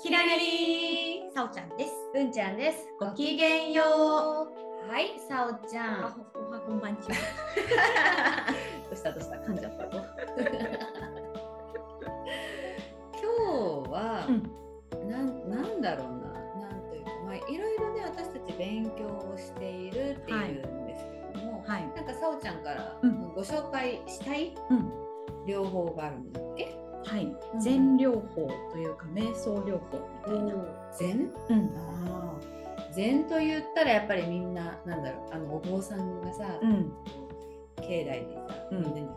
ひらりーさおちゃんです。文ちゃんですごきげんよう。はいさおちゃんあ、おはこんばんちは。どうしたどうした噛んじゃった。今日は、うんなんなんだろうななんというかまあいろいろね私たち勉強をしているっていうんですけども、はい。なんかさおちゃんからうんご紹介したいうん。療法があるんだっけ、はいうん。禅療法というか瞑想療法みたいな。禅うん。ああ禅と言ったらやっぱりみんななんだろうあのお坊さんがさ、うん。境内でさ、うんみんなにこ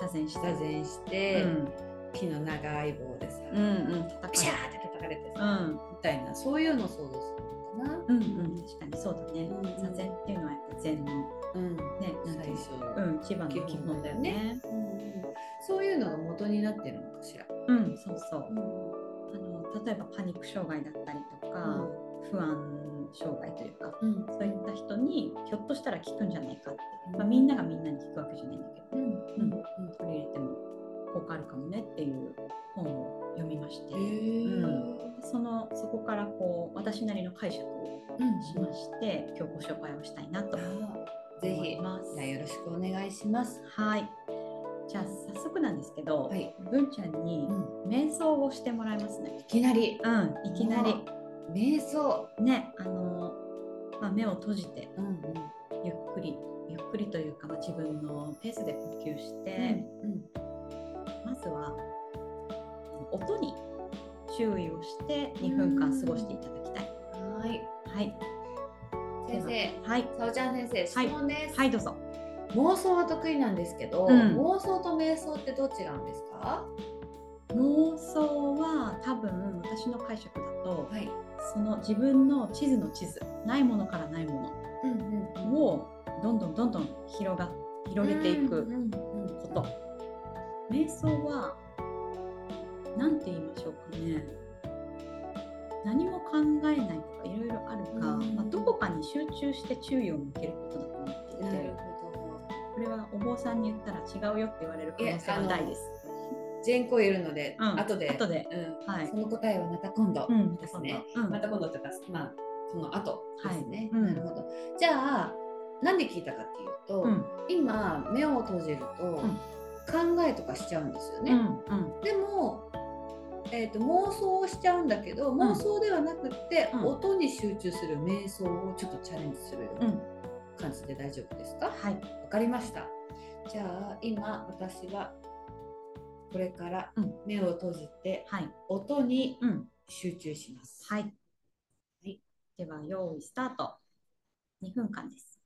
座禅しうた座禅しうて、ん。木の長い棒でさ、うんうん。ピシャーって叩かれてさ、うん。みたいなそういうのを想像するのかな？うんうん。確かにそうだねうん。座禅っていうのはやっぱ禅のうん、ね、最初、うん、一番の基本だよね。うんうんそういうのが元になってるのかしら？うん、そうそう。うん。あの例えばパニック障害だったりとか、不安障害というか、うん。そういった人にひょっとしたら効くんじゃないかって、うん。まあ、みんながみんなに効くわけじゃないんだけど、うんうん取り入れても効果あるかもねっていう本を読みまして、そのそこからこう私なりの解釈をうん。しまして、今日ご紹介をしたいなと思ひ。います。じゃあよろしくお願いします。はい。じゃあ早速なんですけど、はい。文ちゃんにうん瞑想をしてもらいますね。いきなりうん、いきなり。瞑想。ね、あの、まあ、目を閉じてうんうんゆっくりゆっくりというか、まあ、自分のペースで呼吸して、うんまずは音に注意をして2分間過ごしていただきたい。はい。はい。先生、はい。さおちゃん先生、質問です。はい、どうぞ。妄想は得意なんですけど、うん妄想と瞑想ってどう違うんですか？妄想は多分私の解釈だと、はい。その自分の地図の地図、ないものからないものをどんどんどんどん広が広げていくこと。瞑想は何て言いましょうかね何も考えないとかいろいろあるか、うんまあ、どこかに集中して注意を向けることだと思っていてれはお坊さんに言ったら違うよって言われる可能性は大です。ど。全校いるので、うん後で、後でうんはいその答えはまた今度うんですね。うんまた今度とか、まあその後ですね。はいうんなるほど。じゃあなんで聞いたかっていうと、うん今目を閉じると、ん考えとかしちゃうんですよね。でも、えー、と妄想をしちゃうんだけど、妄想ではなくって、うん音に集中する瞑想をちょっとチャレンジするよ感じで大丈夫ですか？わ、はい。かりました。じゃあ今私はこれからうん。目を閉じてはい。音にうん。集中します。はい、はい。では用意スタート。2分間です。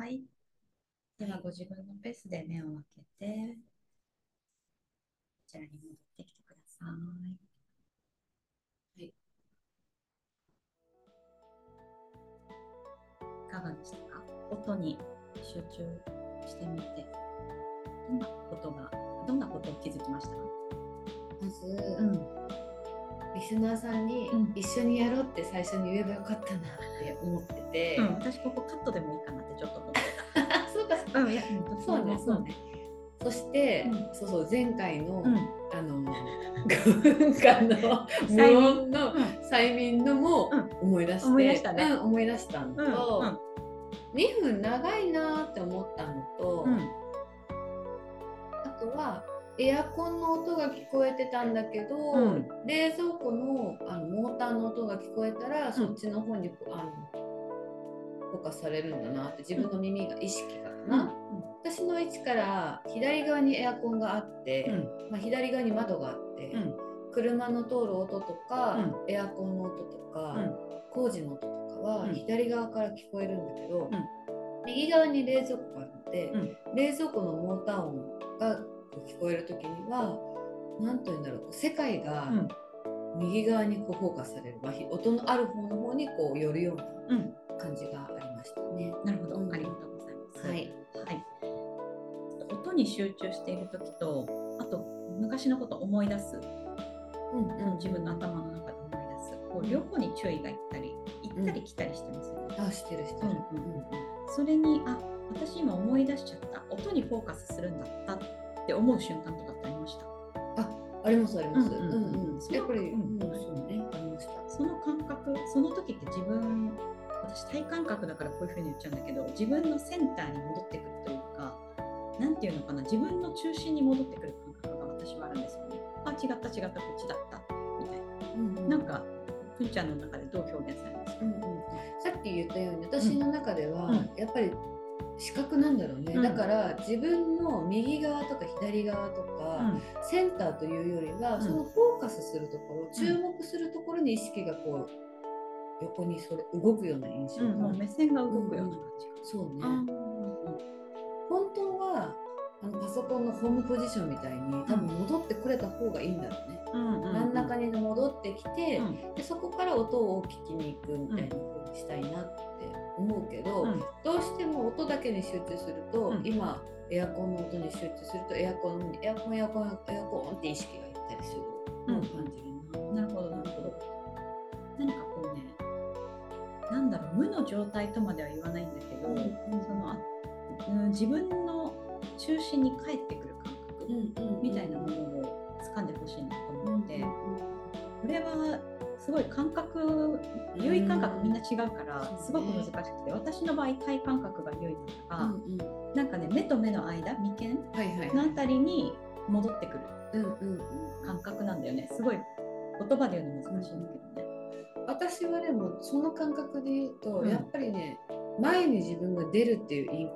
はい。では、ご自分のペースで目を開けて、こちらに戻ってきてください。はい。いかがでしたか？音に集中してみて、どんなことが、どんなことを気づきましたか？まず、ん。リスナーさんにうん。一緒にやろうって最初に言えばよかったなって思ってて、うん、私ここカットでもいいかなってちょっと思ってあ そうか。た。うん、いや、そうねそうね、そして、うん。そうそう前回の、うん。あの5分間の 無音の催眠。のも思い出して、思い出したね。うん思い出したのと、うん。2分長いなって思ったのと、うん。あとはエアコンの音が聞こえてたんだけど、うん。冷蔵庫のあのモーターの音が聞こえたら、そっちの方にあのフォーカスされるんだなって自分の耳が意識がかな、私の位置から左側にエアコンがあって、うん。まあ、左側に窓があって、うん。車の通る音とか、うエアコンの音とか、うん。工事の音とかはうん。左側から聞こえるんだけど、うん。右側に冷蔵庫があるので、うん。冷蔵庫のモーター音が聞こえる時には何と言うんだろう世界がうん。右側にこうフォーカスされる、まあひ音のある方の方にこう寄るようなうん。感じがありましたね。なるほど、うんありがとうございます。はい、はい。音に集中しているときと、あと昔のことを思い出す、うんうん自分の頭の中で思い出す、こう両方に注意がいったり、行ったり来たりしてますよね。あしてるしてる。うんうんそれに、あ、私今思い出しちゃった、音にフォーカスするんだったって思う瞬間とかってありました？ありますあります。ううんんうんうんやっぱり、ううんうねありました。その感覚、その時って自分、私体感覚だからこういうふうに言っちゃうんだけど、自分のセンターに戻ってくるというか、なんていうのかな、自分の中心に戻ってくる感覚が私はあるんですよね。あ、違った違った、こっちだった、みたいうんうな。なんか、ふんちゃんの中でどう表現されますか？うんうん、さっき言ったように私の中では、うんやっぱり視覚なんだろうね、うん。だから自分の右側とか左側とか、センターというよりは、うん。そのフォーカスするところ注目するところに意識がこう横にそれ動くような印象うん、が、目線が動くような感じが。そうね、あ本当はあのパソコンのホームポジションみたいに多分戻ってこれた方がいいんだろうね、うん真ん中に戻ってきて、うん。でそこから音を聞きに行くみたいな風にしたいなって思うけど、うん。どうしても音だけに集中すると、うん。今エアコンの音に集中するとエアコンエアコンエアコンエアコンって意識がいったりするのを感じるな。なるほど、なるほど。何かこうね、なんだろう、無の状態とまでは言わないんだけど、うん。そのあうん自分の中心に帰ってくる感覚みたいなものを掴んでほしいなと思って、これはすごい感覚、優位感覚みんな違うから、すごく難しくて、私の場合、体感覚が優位だから、なんかね、目と目の間、眉間のあたりに戻ってくる感覚なんだよね。すごい言葉で言うの難しいんだけどね。私はでもその感覚で言うと、うん。やっぱりね前に自分が出るっていう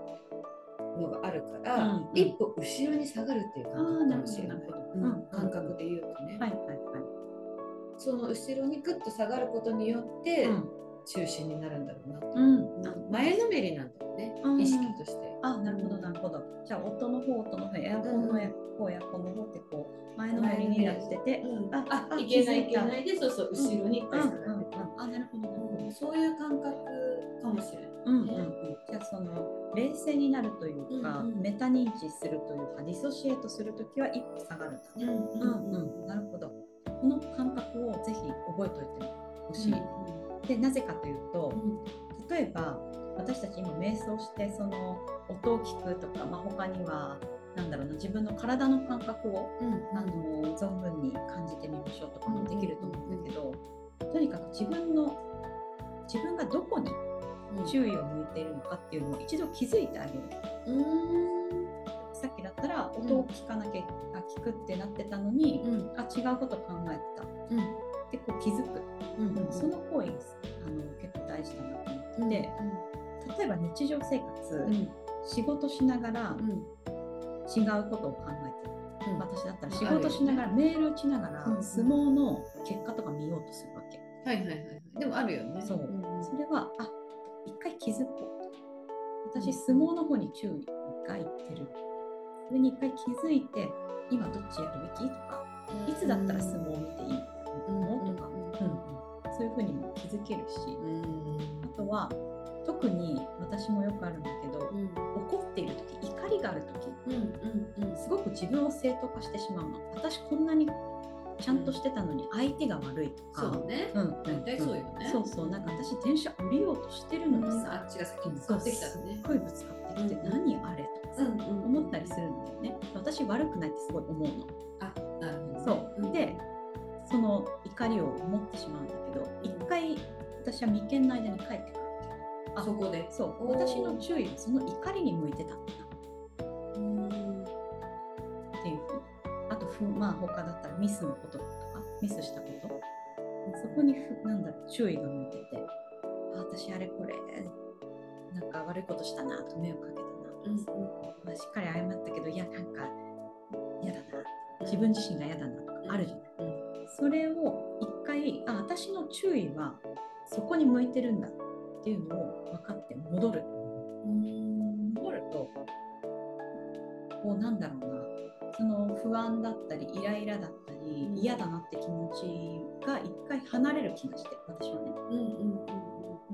のがあるから、うんうん。一歩後ろに下がるっていう感覚かもしれない。うんうん感覚で言うとね、はいはいはい。その後ろにグッと下がることによって、うん。中心になるんだろうなと、うん。あ前のめりなんだよね、うん。意識として。あ、なるほど、なるほど。じゃあ、音の方、音の方、エアコンの方、エアコンの方ってこう、前のめりになってて、うん。あああいけないいけないでそうそう後ろに一うん回下がうんうん。ってくる、あ、なるほど、なるほど。そういう感覚かもしれない。うんうんうん、じゃあその冷静になるというか、うんうんメタ認知するというかディソシエートするときは一歩下がるんだね。うんうんうんなるほど。この感覚をぜひ覚えておいてほしい。でなぜかというと例えば私たち今瞑想してその音を聞くとか、まあ、他にはなんだろうな自分の体の感覚をあの存分に感じてみましょうとかもできると思うんだけど、とにかく自分の自分がどこに注意を向いているのかっていうのを一度気づいてあげる。さっきだったら音を聞かなきゃ、あ聞くってなってたのに、あ違うこと考えてた。ってこう気づく、うんその行為があの結構大事だなと思ってて、例えば日常生活、仕事しながら違うことを考えてる。私だったら仕事しながら、メール打ちながら、うん相撲の結果とか見ようとするわけ。はいはいはい。でもあるよね。そう。それは、あ一回気づこう。と。私相撲の方に注意がいってる。それに一回気づいて今どっちやるべきとかいつだったら相撲を見ていいのとか、うんそういうふうにも気づけるし、あとは特に私もよくあるんだけど、怒っている時怒りがある時、すごく自分を正当化してしまうの。私こんなにちゃんとしてたのに相手が悪いとか、そうね、うん、大体そうよね、そうそう。なんか私電車降りようとしてるのにさ、あっちが先にぶつかってきたね。すっごいぶつかってきて、何あれとかさ、思ったりするんだよね。私悪くないってすごい思うの。あなるほど、そう。でその怒りを持ってしまうんだけど一回私は眉間の間に帰ってくるあそこで。そう。私の注意はその怒りに向いてたんだふまあ他だったらミスのこととかミスしたこと。そこにふなんだろう注意が向いててあ私あれこれなんか悪いことしたなと迷惑かけたなとか、うんまあ、しっかり謝ったけどいやなんか嫌だな。自分自身が嫌だなとかあるじゃない、うん。それを一回あ私の注意はそこに向いてるんだっていうのを分かって戻る。戻るとこうなんだろうなその不安だったりイライラだったり嫌だなって気持ちが一回離れる気がして私はね、うんうんうん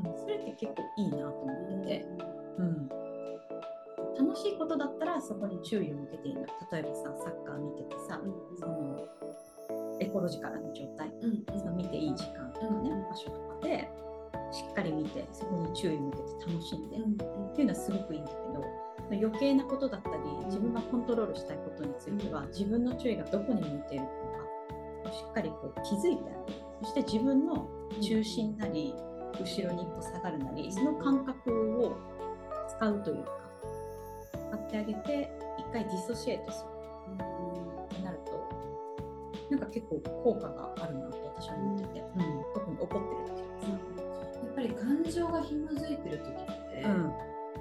うん、それって結構いいなと思ってて、うん、楽しいことだったらそこに注意を向けていいの例えばさサッカー見ててさ、うん、そのエコロジカルな状態、うん、その見ていい時間とかね、場所とかでしっかり見てそこに注意を向けて楽しんで、っていうのはすごくいいんだけど余計なことだったり自分がコントロールしたいことについては、自分の注意がどこに向いているのかしっかりこう気づいてあげるそして自分の中心なり、後ろに一歩下がるなりその感覚を使うというか使ってあげて一回ディソシエートする。なんか結構効果があるなと私は思ってて、うん、特に怒ってる時。はさ、やっぱり感情が紐づいてる時って、うん、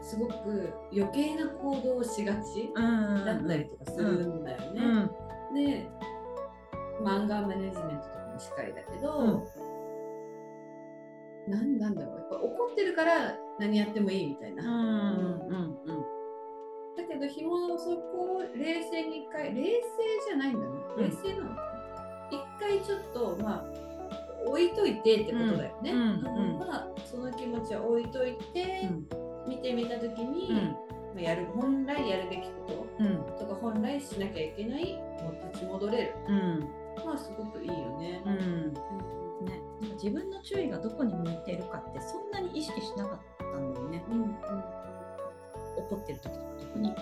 すごく余計な行動をしがちだったりとかするんだよね。で漫画マネジメントとかもしっかりだけど、うん、なんなんだろうやっぱ怒ってるから何やってもいいみたいな。うんうんだけどひもそこを冷静に一回冷静じゃないんだね。冷静なの。か一回ちょっとまあ置いといてってことだよね。うんうんまあ、その気持ちは置いといて、見てみた時に、まあ、やる本来やるべきこととか、本来しなきゃいけないもう立ち戻れる、まあすごくいいよね。ね。自分の注意がどこに向いているかってそんなに意識しなかったんだよね。うんうん、怒ってる時とか特に。だ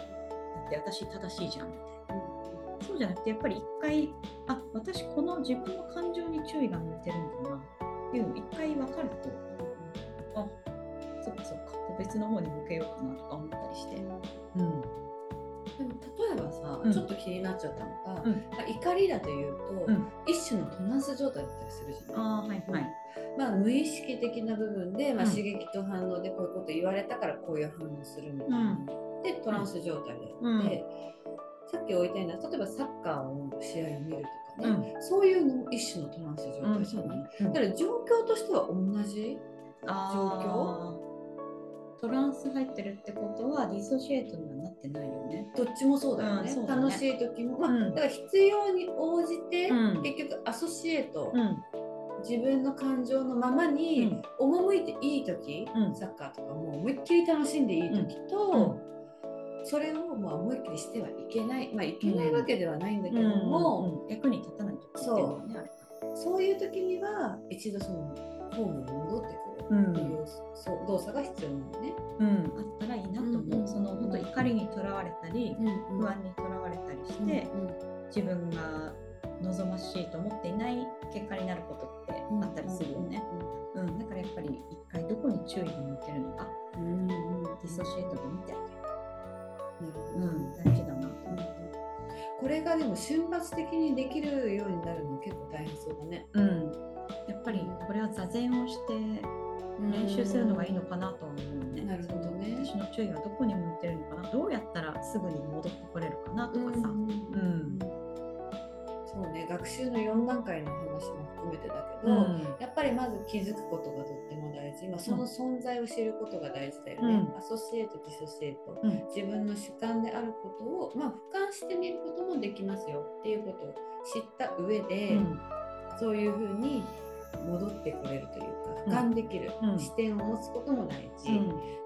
って私正しいじゃん。みたいな。そうじゃなくてやっぱり一回あ私この自分の感情に注意が向いてるんだな。っていうのを一回分かるとあそっかそっか別の方に向けようかなとか思ったりして。うん。でも例えばさ、うん、ちょっと気になっちゃったのが、うん、怒りだというと、うん、一種のトランス状態だったりするじゃないあ、はいはい。まあ、無意識的な部分で、まあ、刺激と反応でこういうこと言われたからこういう反応するみたいな、でトランス状態であって、さっき置いたような例えばサッカーの試合を見るとかね、うん、そういうの一種のトランス状態じゃない、うん、だから状況としては同じ？状況？トランス入ってるってことはディソシエートにはなってないよね。どっちもそうだよね。うん、ね。楽しい時も、まあ、だから必要に応じて、結局アソシエート、自分の感情のままに赴いていい時、サッカーとかも思いっきり楽しんでいい時と、それをまあ思いっきりしてはいけない、まあ、いけないわけではないんだけども、役に立たない時っていうのはねそういう時には一度そのホームに戻ってくるっていう、そう動作が必要なのね。うん、あったらいいなと思う、その本当怒りにとらわれたり、不安にとらわれたりして、自分が望ましいと思っていない結果になることってあったりするよね。うん、だからやっぱり一回どこに注意が向いてるのか、うん、ディソシエートで見てあげる。うん、大事だなと思って。これがでも瞬発的にできるようになるの結構大変そうだね。うん、やっぱりこれは座禅をして練習するのがいいのかなとは思うね。なるほどね。私の注意はどこに向いてるのかな、どうやったらすぐに戻ってこれるかなとかさ。うん。そうね、学習の4段階の話も含めてだけど、やっぱりまず気づくことがとっても大事、まあ、その存在を知ることが大事だよね、うん、アソシエートディソシエート、うん、自分の主観であることを、まあ、俯瞰してみることもできますよっていうことを知った上で、うん、そういうふうに戻ってくれるというか俯瞰できる、視点を持つことも大事、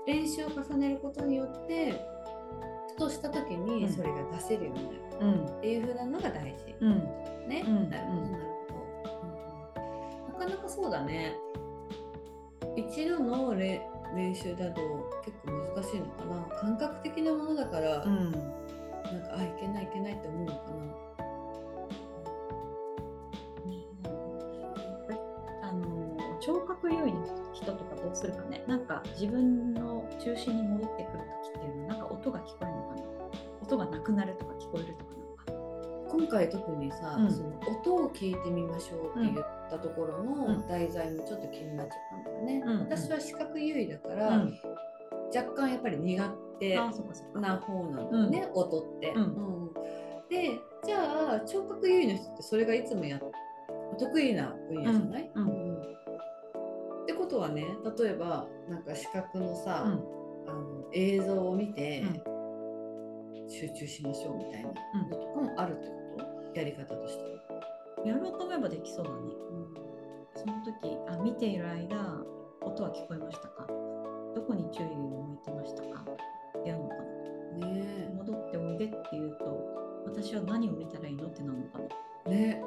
練習を重ねることによってふとした時にそれが出せるようになる。っていう風なのが大事、うん、ね、うん、なるほどなるほど、なかなかそうだね。一度の練習だと結構難しいのかな。感覚的なものだから、うん、なんかあいけないいけないって思うのかな聴覚優位の人とかどうするかね。なんか自分の中心に戻ってくる時っていうのはなんか音が聞こえるのかな。音がなくなるとか聞こえるとか今回特にさ、うん、その音を聞いてみましょうって言ったところの題材もちょっと気になっちゃったんだよね。うん、私は視覚優位だから、若干やっぱり苦手な方なんだよね、音って。でじゃあ聴覚優位の人ってそれがいつもや得意な分野じゃない、ってことはね例えばなんか視覚のさ、あの映像を見て、集中しましょうみたいなのとかもあるってこと？やり方としては。やろうと思えばできそうだね。うん、その時あ見ている間音は聞こえましたか？どこに注意を向いてましたか？やるのかな、ね、戻っておいでって言うと私は何を見たらいいの？ってなるのかな。ね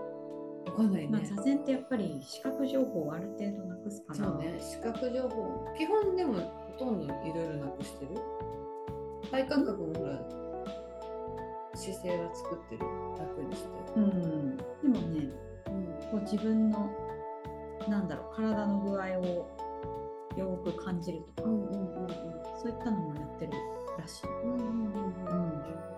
わかんないね、まあ、座禅ってやっぱり視覚情報をある程度なくすからそうね。視覚情報。基本でもほとんどいろいろなくしてる。体感覚もほら姿勢は作ってる。楽にして、うん、でもね、うん、こう自分のなんだろう体の具合をよく感じるとか、うんうんうんうん、そういったのもやってるらしい。うんうんうん。うん、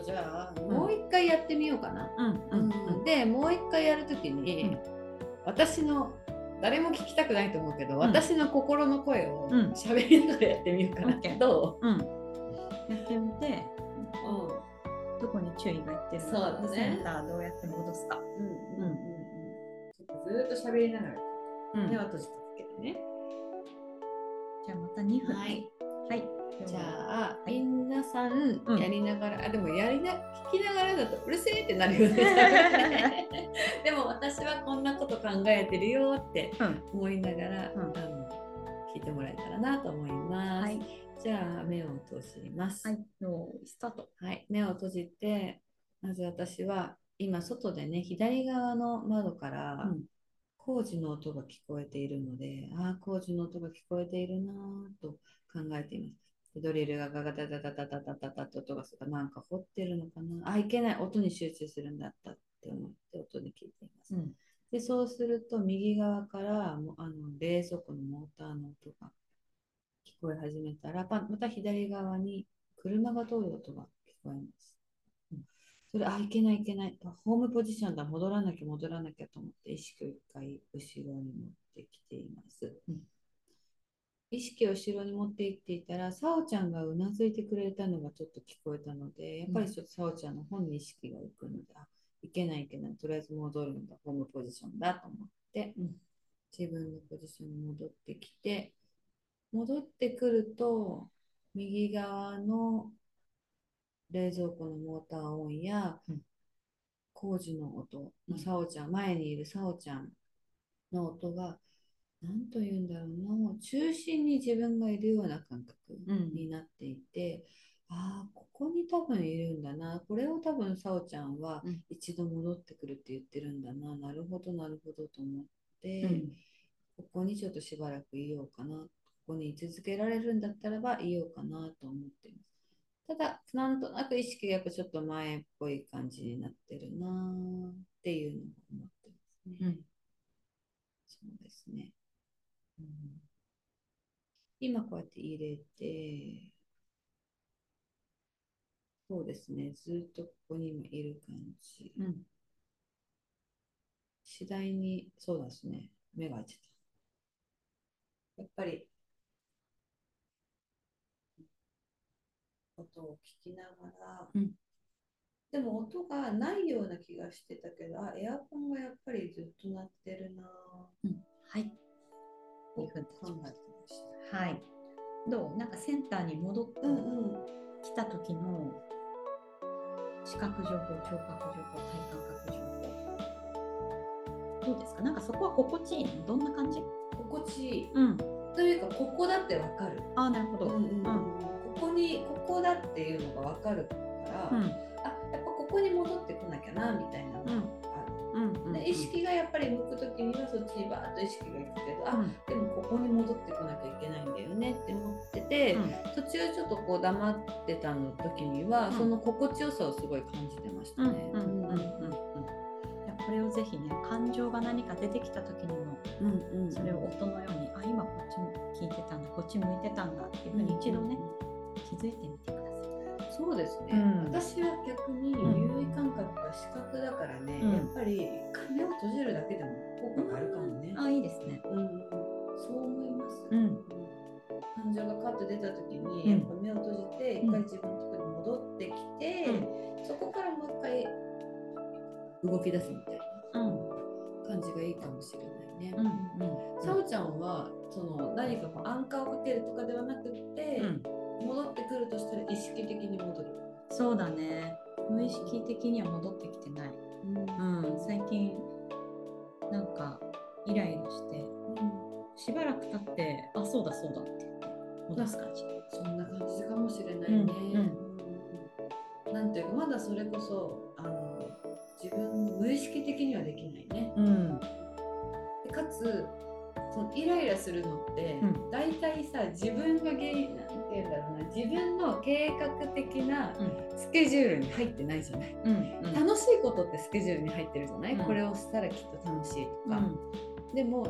とじゃあ、もう一回やってみようかな。うん。うん。うん、でもう一回やるときに、私の誰も聞きたくないと思うけど、うん、私の心の声を喋りながらやってみようかな、うん、どう、うん、やってみて、うん、どこに注意がいってるのか、ね、センターどうやって戻すか、うんうんうんうん、ずっと喋りながら、うん、目を閉じてつけてね。じゃあまた2分。はい。はいじゃあ、皆さんやりながら、うん、あでもやりな聞きながらだとうるせえってなるよね。でも私はこんなこと考えてるよって思いながら、うん、あの聞いてもらえたらなと思います、はい、じゃあ目を閉じます。はいスタート。はい。目を閉じてまず私は今外でね左側の窓から、うん。工事の音が聞こえているので、ああ、工事の音が聞こえているなと考えています。ドリルがガガタタタタタタタタとかすかなんか掘ってるのかなあ、いけない音に集中するんだったって思って音に聞いています。うん、で、そうすると右側からもあの冷蔵庫のモーターの音が聞こえ始めたら、また左側に車が通る音が聞こえます。うん、それ、あ、いけないいけない。ホームポジションだ。戻らなきゃ戻らなきゃと思って意識を一回後ろに持ってきています。うん意識を後ろに持っていっていたら、さおちゃんがうなずいてくれたのがちょっと聞こえたので、やっぱりちょっとさおちゃんの方に意識がいくので、あ、いけないいけない、とりあえず戻るんだ、ホームポジションだと思って、うん、自分のポジションに戻ってきて、戻ってくると、右側の冷蔵庫のモーター音や、うん、工事の音、さおちゃん、前にいるさおちゃんの音が、何と言うんだろうな。中心に自分がいるような感覚になっていて、うん、ああここに多分いるんだな。これを多分さおちゃんは一度戻ってくるって言ってるんだな、うん、なるほどなるほどと思って、うん、ここにちょっとしばらくいようかな。ここに居続けられるんだったらばいようかなと思っています。ただ、なんとなく意識がやっぱちょっと前っぽい感じになってるなっていうのを思ってますね。うん、そうですね。うん、今こうやって入れて、そうですね、ずっとここに今いる感じ。うん、次第に、そうですね、目が開いてた。やっぱり、音を聞きながら、うん。でも音がないような気がしてたけどあエアコンがやっぱりずっと鳴ってるなはい。と2分経考えてましす。はい。どう？なんかセンターに戻ってた。うんうんきた時の視覚情報、聴覚情報、体感覚情報。どうですか？なんかそこは心地いいの？どんな感じ？心地いい。うん。というかここだってわかる。ああ、なるほど。うんうんうんここにここだっていうのがわかるから、うん。あやっぱここに戻ってこなきゃなみたいなのがある。うん。うん。で意識がやっぱり向く時にはそっちにバーッと意識がいくけど、あうん。でもここに戻ってこなきゃいけないんだよねって思ってて、途中ちょっとこう黙ってたの時には、うんその心地よさをすごい感じてましたうん。ね。これをぜひね、感情が何か出てきた時にも、うんうんそれを音のように、あ、今こっち聞いてたんだ、こっち向いてたんだっていうふうに一度ね、気づいてみてください。そうですね、うん私は逆にうん優位感覚が視覚だからね、うんやっぱり一回目を閉じるだけでも効果があるかもね。あ、いいですね。うんそう思います。うん。感情がカッと出た時に、うんやっぱ目を閉じて一回自分のところに戻ってきて、そこからもう一回動き出すみたいなうん。感じがいいかもしれないね。うん。うん。さおちゃんはその何かこうアンカーをかけるとかではなくって、うん。戻ってくるとしたら意識的に戻る。そうだね。無意識的には戻ってきてない。うん、最近なんかイライラしてしばらく経ってあそうだそうだって言って戻す感じ。そんな感じかもしれないね。うんうんなんていうかまだそれこそあの自分無意識的にはできないね。うん。でかつそのイライラするのって、うん大体さ自分が原因なんていうんだろうな自分の計画的なうん。スケジュールに入ってないじゃない。うん。楽しいことってスケジュールに入ってるじゃない、うんこれをしたらきっと楽しいとか、うん。でも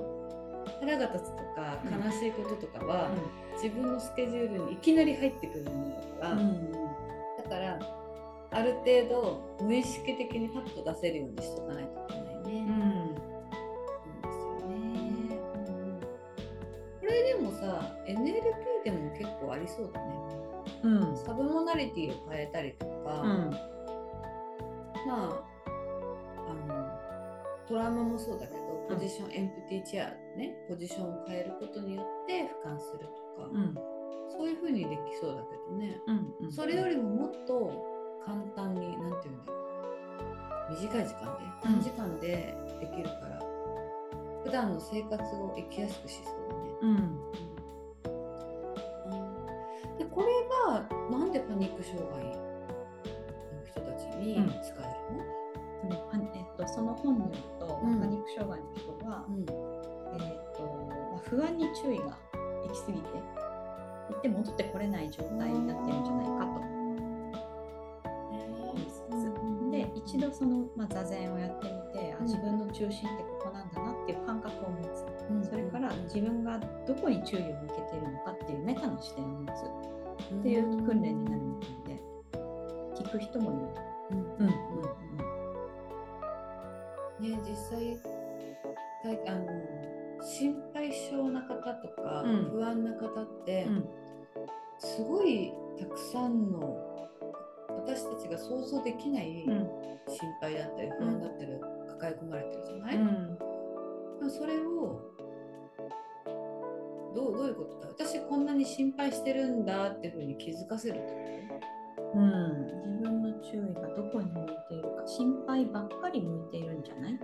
腹が立つとかうん悲しいこととかは、自分のスケジュールにいきなり入ってくるものだから、うん。だからある程度無意識的にパッと出せるようにしとかないといけないね。さ NLP でも結構ありそうだね。うん。サブモナリティを変えたりとか、うん。まああのトラウマもそうだけどポジション、エンプティチェアねポジションを変えることによって俯瞰するとか、うん。そういう風にできそうだけどね、うん。それよりももっと簡単に何て言うんだろう短い時間で短時間でできるから、普段の生活を生きやすくしそうだね。うん。なんでパニック障害の人たちにうん。使えるの、ねパニえっとその本によると、うん。パニック障害の人は、うん。えっとまあ、不安に注意が行き過ぎて行って戻ってこれない状態になってるんじゃないかと。で一度その、まあ、座禅をやってみて、あうん。自分の中心ってここなんだなっていう感覚を持つ、うん。それから自分がどこに注意を向けているのかっていうメタの視点を持つっていう訓練になるみたいで聞く人もいる。と。うんうん。ね実際たあの心配性な方とか、うん。不安な方って、うん。すごいたくさんの私たちが想像できないうん。心配だったり不安だったりを抱え込まれてるじゃない、うん。でもそれをどうどういうことだ？私こんなに心配してるんだっていうふうに気づかせるってうん、自分の注意がどこに向いているか心配ばっかり向いているんじゃない、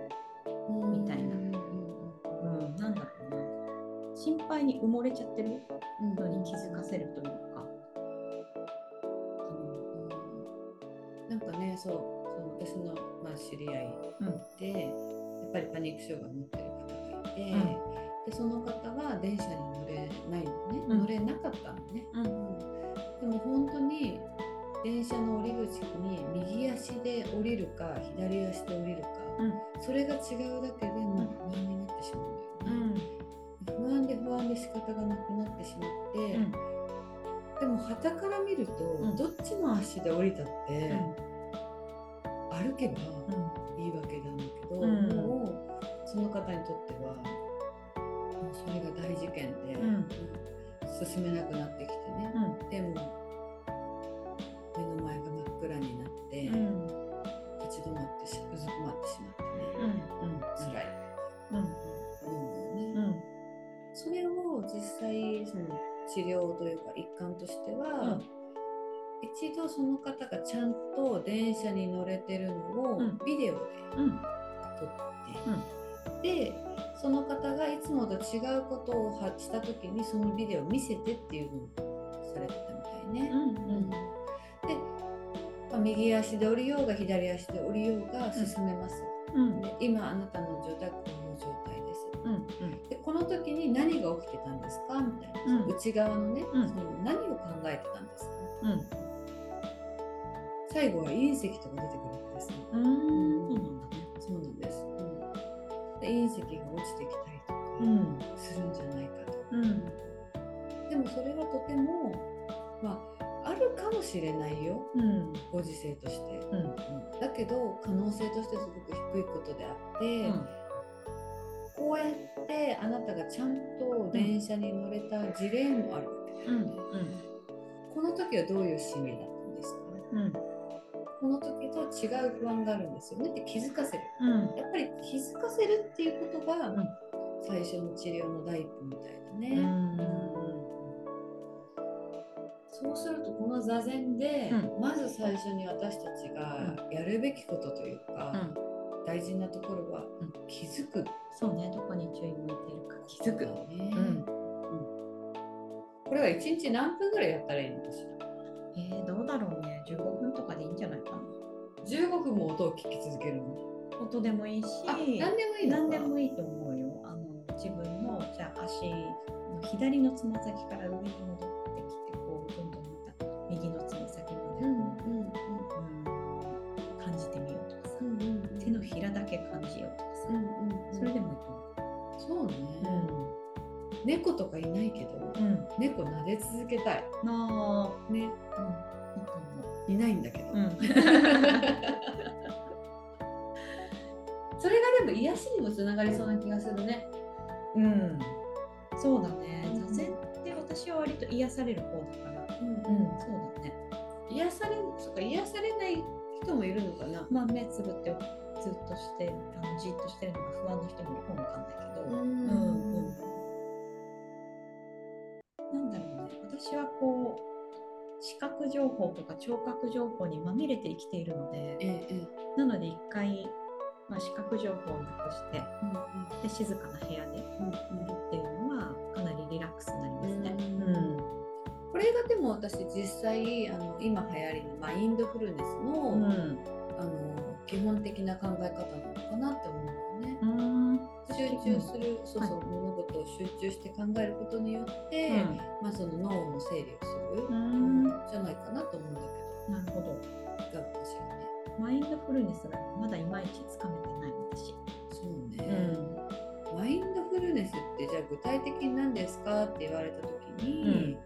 ことみたいな。うん、なんだろうな。心配に埋もれちゃってる？のに気づかせるというか、なんかねそう。その私の、まあ、知り合いうん。で、やっぱりパニック障害を持ってる方がいて、うんでその方は電車に乗れないのね、うん。乗れなかったのね、うん。でも本当に電車の降り口に右足で降りるか左足で降りるか、うん。それが違うだけでもう不安になってしまうんだよね、不安で不安で仕方がなくなってしまって、うん。でも傍から見ると、ん。どっちの足で降りたって、歩けば進めなくなってきてね、うん、でも目の前が真っ暗になって、うん、立ち止まってしずくまってしまってね、うんうん、辛い。と思うんだよね。それを実際その治療というか一環としては、一度その方がちゃんと電車に乗れてるのをビデオで撮って、でその方がいつもと違うことをはした時にそのビデオを見せてっていうのをされてたみたいね。うんうん。で、まあ右足で降りようが左足で降りようが進めます。うん。で今あなたの状態はこういう状態です。うん。でこの時に何が起きてたんですかみたいな、うん。内側のね、うん。その何を考えてたんですか？うん。最後は隕石とか出てくるわけですね。うん。そうなんだね。そうなんです。隕石が落ちてきたりとかうん。するんじゃないかと。うんでもそれはとても、まあ、あるかもしれないよ。うんご時世として。うん。うんだけど可能性としてすごく低いことであって、こうやってあなたがちゃんと電車に乗れた事例もあるわけだよね。この時はどういう心理だったんですか？うんこの時と違う不安があるんですよね。って気づかせる。うん。やっぱり気づかせるっていうことがん。最初の治療の第一歩みたいだうね。ん。そうするとこの座禅で、うまず最初に私たちがやるべきことというか、大事なところはうん。気づく。そうね。どこに注意向いてるか。気づく。ねうん。これは1日何分ぐらいやったらいいのかしら？えー、どうだろうね15分とかでいいんじゃないかな ?15 分も音を聞き続けるの？音でもいいしあ、何でもいい何でもいいと思うよ。あの自分のじゃあ足の左のつま先から上に戻ってきてこうどんどんまた右のつま先までこう、うんうん感じてみようとかさ、うんうん手のひらだけ感じようとかさ、うんうんそれでもいいと思そうね、う。猫とかいないけど、うん、猫撫で続けたい。なあ、ね、うん、いいと思いないんだけど。う。うん、それがでも癒しにもつながりそうな気がするね。うん、そうだね。座禅って私は割と癒される方だから。うんうん、そうだね。癒されそっか癒されない人もいるのかな。まあ目つぶってずっとしてあのじっとしてるのが不安な人もいるかもわかんないけど。うんうんうんなんだろうね。私はこう視覚情報とか聴覚情報にまみれて生きているので、えええなので一回、まあ、視覚情報をなくしてうんで静かな部屋でうんっていうのはかなりリラックスになりますね。うん。これがでも私実際あの今流行りのマインドフルネスの,、うん。あの基本的な考え方なのかなって思う集中する、そうそう、物事を集中して考えることによって、まあその脳の整理をする、うん。じゃないかなと思うんだけなるほど。ど、いかがかしらね。マインドフルネスがまだいまいちつかめてない私。そうね、マインドフルネスってじゃあ具体的に何ですかって言われた時に、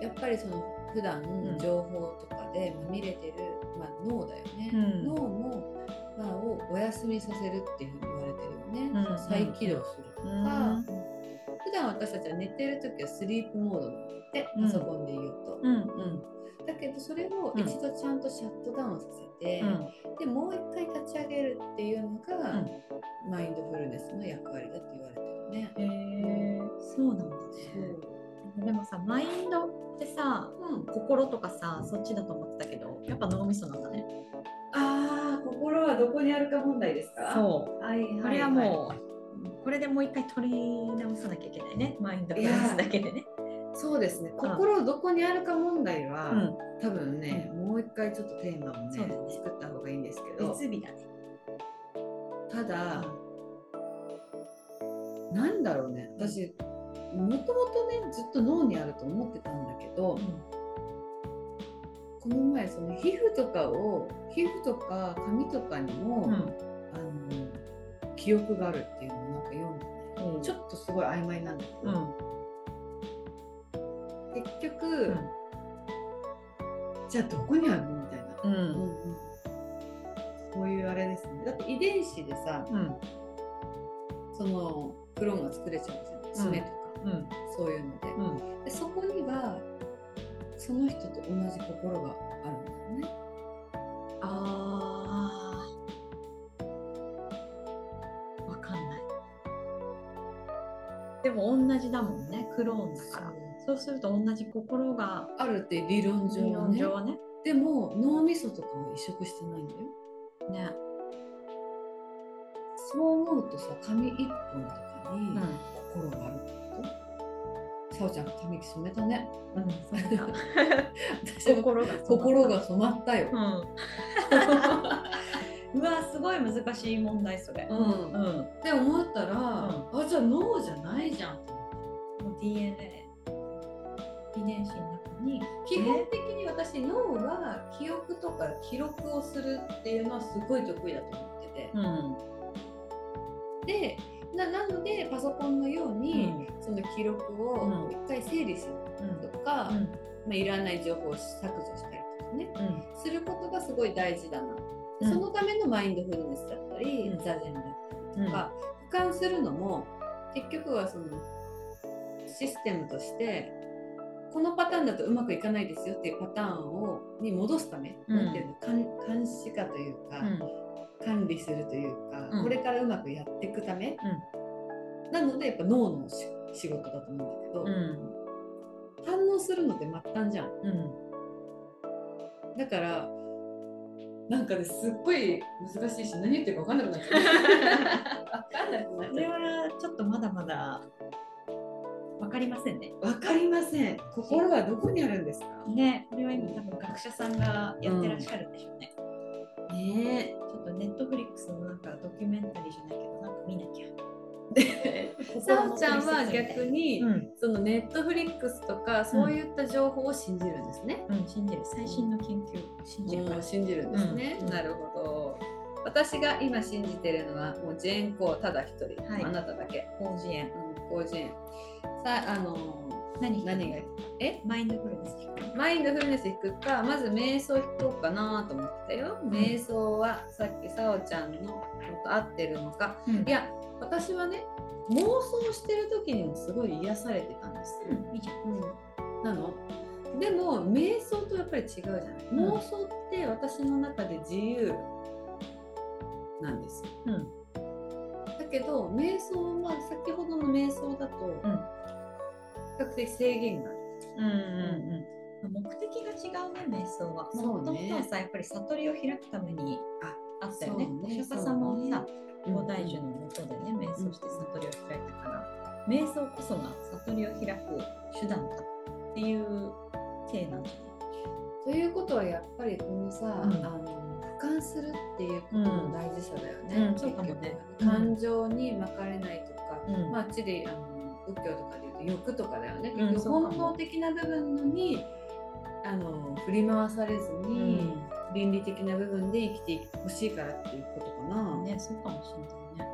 やっぱりその普段ん。情報とかでまみれてる、まあ、脳だよね、うん。脳の、まあ、をお休みさせるっていうふうに言われてるよね、うん再起動するとか、うん。普段私たちは寝てる時はスリープモードになってうん。パソコンで言うと、うんうん。だけどそれをうん。一度ちゃんとシャットダウンさせて、うん。でもう一回立ち上げるっていうのが、うん。マインドフルネスの役割だって言われてるね。へえそうなんだね。でもさマインドってさうん、心とかさそっちだと思ってたけどやっぱ脳みそなんだね。心はどこにあるか問題ですか？そう。はいはい、これはもう、これでもう一回取り直さなきゃいけないね。マインドフルネスだけでね。う。そうですね。心どこにあるか問題は、うん。多分ね、もう一回ちょっとテーマをねね作った方がいいんですけど、ね。ただ、なんだろうね。私、もともとね、ずっと脳にあると思ってたんだけど、この前その皮膚とかを皮膚とか髪とかにも、うん。あの記憶があるっていうのをなんか読んでね、うん。ちょっとすごい曖昧なんだけど、うん。結局、じゃあどこにあるのみたいな、うん。うんうんそういうあれですねだって遺伝子でさうん。そのクローンが作れちゃうんですよ爪とか、うん。そういうので,、うん。でそこにはその人と同じ心があるんだよねああ。わかんない。でも同じだもんね。クローンだから。そうすると同じ心があるって理論上理はねはね。でも脳みそとかは移植してないんだよね。そう思うとさ髪一本とかにうん。心があるってこと？さおちゃん髪染めたねうん。心が心が染まったよう、ん。うわすごい難しい問題それ。うんうん。って思ったら、あじゃあ脳じゃないじゃんともう DNA 遺伝子の中に基本的に私脳は記憶とか記録をするっていうのはすごい得意だと思ってて、うん。でななのでパソコンのように、その記録をうん。一回整理するうんとか、うん。まあ、いらない情報を削除したりとかねうん。することがすごい大事だな、うん。そのためのマインドフルネスだったり、うん。座禅だったりとか、俯瞰するのも結局はそのシステムとしてこのパターンだとうまくいかないですよっていうパターンをに戻すため、うん。なんていうの監監視化というか、管理するというか、うん。これからうまくやっていくため、なのでやっぱ脳のし仕事だと思うんだけど、うん。反応するのって末端じゃん。うん。だからなんかねすっごい難しいし何言ってるか分かんなくなっちゃう。分かんなくなっこれちゃはちょっとまだまだわかりませんね。う分かりません。心はどこにあるんですか？ね、これは今多分学者さんがやってらっしゃるんでしょうね。ねちょっとネットフリックスのなんかドキュメンタリーじゃないけどなんか見なきゃ。えさおちゃんは逆に、うん、そのネットフリックスとかそういった情報を信じるんですね、うん、信じる。最新の研究。信じるから。うん。信じるんですね、うん。なるほど。私が今信じてるのはもうジェーン・コーただ一人、はい。あなただけ、広辞苑。うん、コージェーンさあの何何がえ？マインドフルネス聞くマインドフルネス引くかまず瞑想引こうかなと思ってたよ、ん。瞑想はさっきさおちゃんののと合ってるのか。うん。いや私はね妄想してる時にもすごい癒されてたんです。よ、うん、いいじゃん。なの？でも瞑想とやっぱり違うじゃない、うん。妄想って私の中で自由なんです。ようん。だけど瞑想は先ほどの瞑想だと較的制限がある、うんうんうん。目的が違うね、瞑想は。もともとはさ、やっぱり悟りを開くためにあったよね。お釈迦様もさ、うん菩提樹のもとでね、瞑想して悟りを開いたから、瞑想こそが悟りを開く手段だっていう体なんじということはやっぱりこのさ、ん。あの俯瞰するっていうことの大事さだよね、うん。うん結ね。局。感情に巻かれないとか。まああっちであの仏教とかで欲とかだよね、うん本能的な部分のにあの振り回されずに、倫理的な部分で生きてほしいからっていうことかな。ね、そうかもしれないね。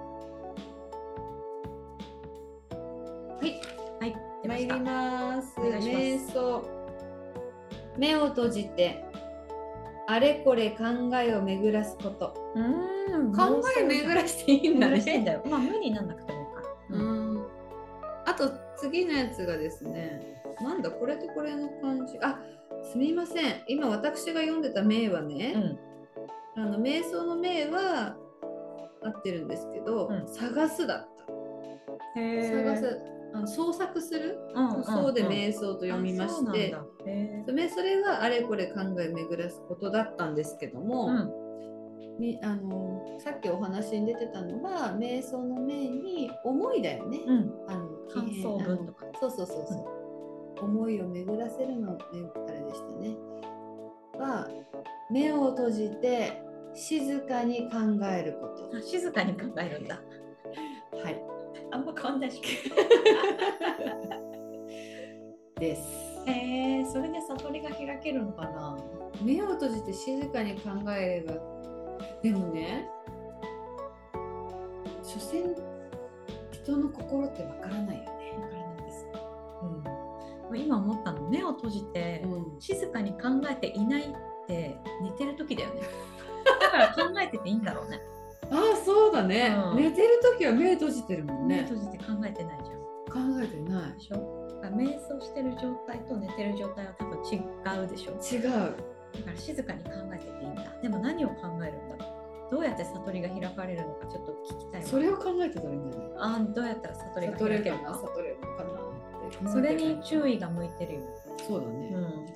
はい、はい、参り。ます。瞑想。目を閉じて、あれこれ考えを巡らすこと。うん考え巡らしていいんだね。まあ、無になんなくて次のやつがですね、なんだこれとこれの感じ。あ、すみません。今私が読んでた名はね、うん。あの瞑想の名は合ってるんですけど、うん探すだった。へ探す。あの創作する、うんそうでん瞑想と読みまして、あそれそれはあれこれ考え巡らすことだったんですけども、ーみあのさっきお話に出てたのは瞑想の名に思いだよね。うん。うん。あの感想文とか。そうそうそうそう、思いを巡らせるのねあれでしたね。は目を閉じて静かに考えること。あ静かに考えるんだ。はい。あんま変わんないし。です。へえ、それで悟りが開けるのかな。目を閉じて静かに考えればでもね所詮人の心ってわからないよね。わからないです。うん。今思ったの、目を閉じて、うん静かに考えていないって寝てる時だよね。だから考えてていいんだろうね。ああそうだね、うん寝てる時は目閉じてるもん目ね閉じて考えてないじゃん。考えてないでしょ？瞑想してる状態と寝てる状態は多分違うでしょ違うだから静かに考えてていいんだ。でも何を考えるんだろどうやって悟りが開かれるのかちょっと聞きたいわそれを考えてたらいいんじゃない？あどうやったら悟りが開けるかるかな悟れるのかなそれに注意が向いてるよ、そうだね、うん、こ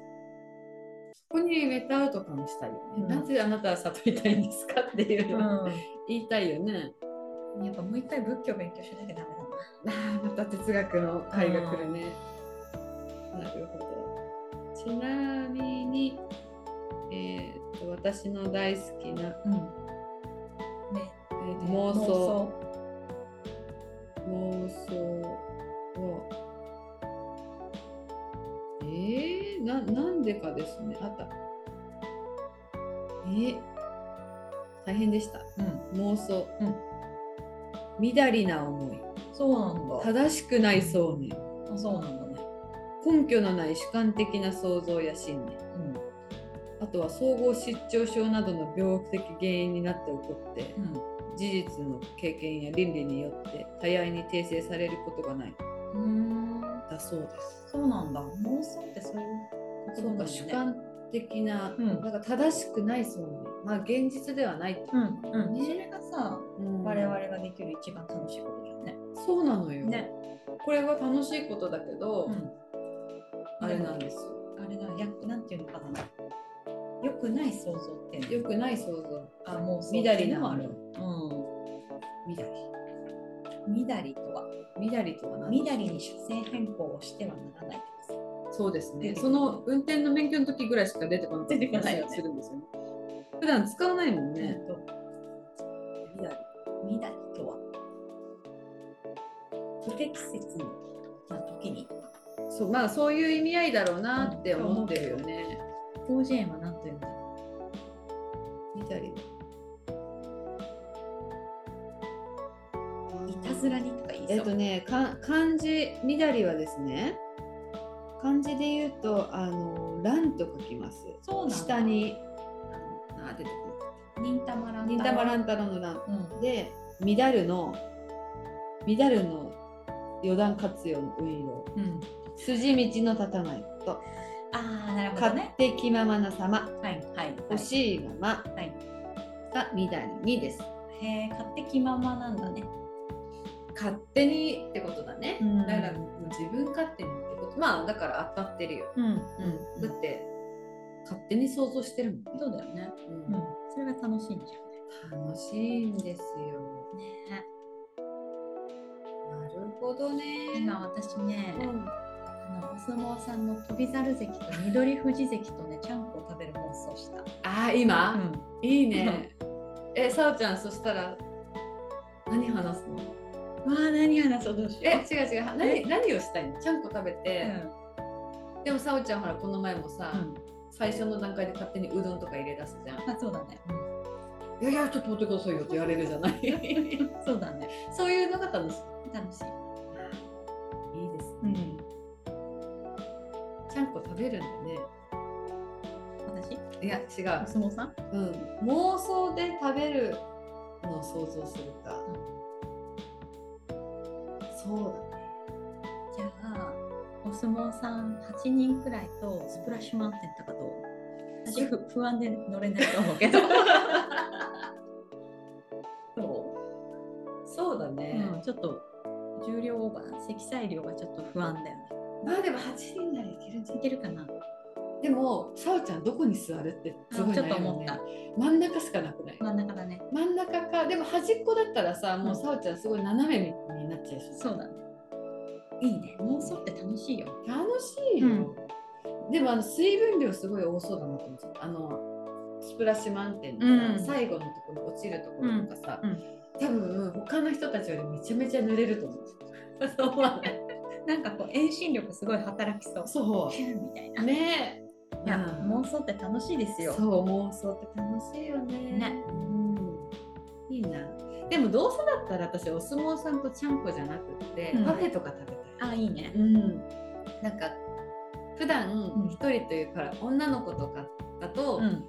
こにメタアウト感したいよね、うん。なぜあなたは悟りたいんですかっていうのを言いたいよね、やっぱもう一回仏教勉強しなきゃダメだな。また哲学の会が来るね、なるほど。ちなみにえー、と私の大好きな、うん。ねえーと妄想。妄想。はえー、ななんでかですね。あった。えー、大変でした。うん。妄想、うん。乱りな思い。そうなんだ。正しくない想念あそうなんだね。根拠のない主観的な想像や信念。うん。あとは総合失調症などの病的原因になって起こって事実の経験や倫理によって多様に訂正されることがない。うん。だそうです。そうなんだ。妄想ってそういうことそうか、なんだね主観的な、うん。なんか正しくない想念、まあ現実ではないってうんうん。それがさうん。我々ができる一番楽しいことだよね。そうなのよ、ね。これは楽しいことだけど、うん。あれなんですよ。あれだやなんていうのかな良くない想像って。よくない想像。あ妄想みだりな。もある。うん。みだりとは？みだりとは何？みだりに車線変更をしてはならないってこそうですね。その運転の免許の時ぐらいしか出てこなかった出てこないよね。気がするんですよね。普段使わないもんとね。とみだり。みだりとは？不適切な時に。そうまあそういう意味合いだろうなって思ってるよね。広辞苑は何と言うんだ？り。ういたずらにとか言いそうえっとね、か漢字みだりはですね。漢字で言うとあの乱と書きます。そうなんだ下にあ出てこ忍たまらなんい。忍たま乱ん太郎の乱。うんで乱るの乱るの予断活用の運用。うん筋道の立たないこと。ああなるほど勝ね手気ままな様。はいはい欲しいままはいが乱りにです。へえ勝手気ままなんだね勝手にってことだね。うんだからもう自分勝手にってこと。まあだから当たってるよ。うんだって勝手に想像してるもんね。そうだよねうんうんそれが楽しいんじゃ楽しいんですよ。んねなるほどね。今私ね、うんあのお相撲さんの翔猿関と緑富士関とねちゃんこを食べる妄想した。あー今、ん、いいね。え、さおちゃん、そしたら何話すの？わあ何話そうどうしよえ、う。違う違う。何何をしたいの？ちゃんこ食べて、うでもさおちゃんほらこの前もさ、ん、最初の段階で勝手にうどんとか入れ出すじゃん。あそうだね。いやいや、ちょっと待ってくださいよって言われるじゃない。そうだね。そういうのが楽し楽しい。い。いちゃんこ食べるんだね。私？いや、違おう。相撲さん？うん。妄想で食べるのを想像するか。そうだね。じゃあお相撲さん8人くらいとスプラッシュマウンテンとかどう？私ふ不安で乗れないと思うけど。そそうだう、ね。うん、ちょっと重量オーバーな積載量がちょっと不安だよね。まあでも8人ならいけるんじゃないいけるかな？でも、さおちゃんどこに座るってすごいちょっと悩むね思った。真ん中しかなくない？真ん中だね。真ん中か、でも端っこだったらさ、もううんさおちゃんすごい斜めになっちゃいそう。そうだね。いいね。妄想って楽しいよ。楽しいよ。でもあの水分量すごい多そうだなと思ってあのスプラッシュマウンテンのさ、うん最後のところ落ちるところとかさ、うんうん多分他の人たちよりめちゃめちゃ濡れると思う。そうなんかこう遠心力すごい働きそう。そヒュンみたいな。う。ねいや、うん妄想って楽しいですよ。そう妄想って楽しいよね。ねうん、いいな。でもどうせだったら私お相撲さんとちゃんこじゃなくって、うんパフェとか食べたい。あ、いいね。うん。なんか普段ん一人というか、女の子とかだと、うん。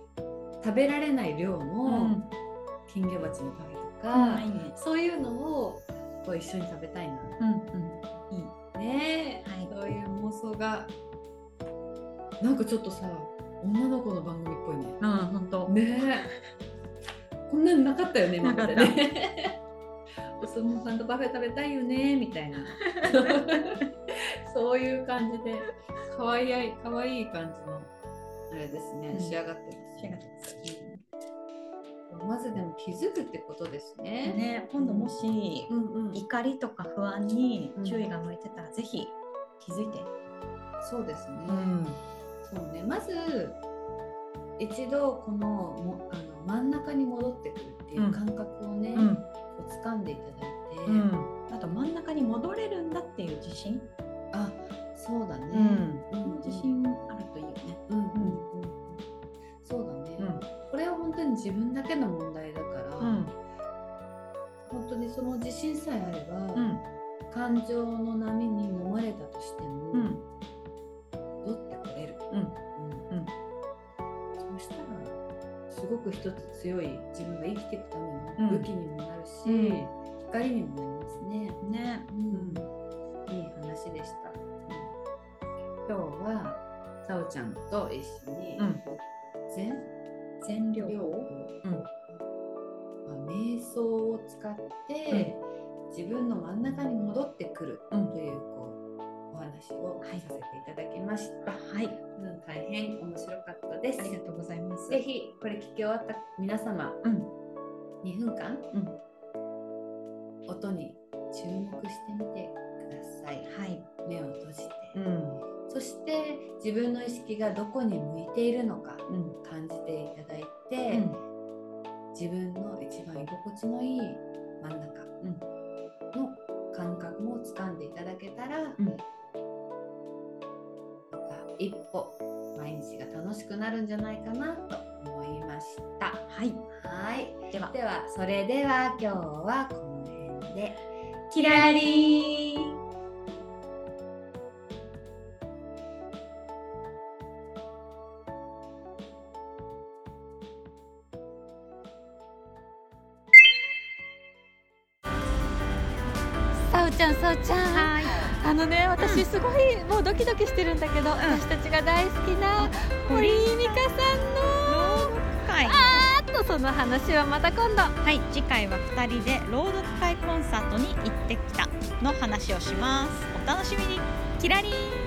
食べられない量うのん。金魚鉢のパフェとあ、か。そういうのをこう一緒に食べたいな。うんうん。いい。ね。え、はい。そういう妄想が。なんかちょっとさ女の子の番組っぽいね。うん、本当。ね。えこんなのなかったよね今までね。お相撲さんとパフェ食べたいよねみたいな。そういう感じで可愛い可愛い感じのあれですね、うん。仕上がってます仕上がってまずでも気づくってことですね。ね、今度もしうんうん、怒りとか不安にうん。注意が向いてたら、ぜひ気づいて。そうですね。ん、そうね、まず一度このもあの真ん中に戻ってくるっていう感覚をね、うん、こう掴んでいただいて、うん、あと真ん中に戻れるんだっていう自信、あそうだね、うん。自信あるといいよね。うんうんうん。うん。そうだね、本当に自分だけの問題だから、うん、本当にその自信さえあれば、うん、感情の波に飲まれたとしても、うん、戻ってこれる。うん、うん。うん。そうしたらすごく一つ強い自分が生きていくためうん。の武器にもなるし、うん。光にもなりますね。ね、うん、いい話でした。今日はさおちゃんと一緒にうん全全量？量、うん。まあ、瞑想を使って、自分の真ん中に戻ってくるとうん。いうこうお話をさせていただきました。はい、うん、大変面白かったです。ありがとうございます。ぜひこれ聞き終わった皆様、うん、2分間、うん。音に注目してみてください。はい、目を閉じて、うん、そして自分の意識がどこに向いているのかうん、感じていただいて、自分の一番居心地のいい真ん中の感覚も掴んでいただけたら、うん。また一歩毎日が楽しくなるんじゃないかなと思いました。はい、はい。では、ではそれでは今日はこの辺で。キラリすごいもうドキドキしてるんだけど、私たちが大好きな堀井美香さんのはい、あとその話はまた今度はい、次回は二人で朗読会コンサートに行ってきたの話をします。お楽しみに。キラリー。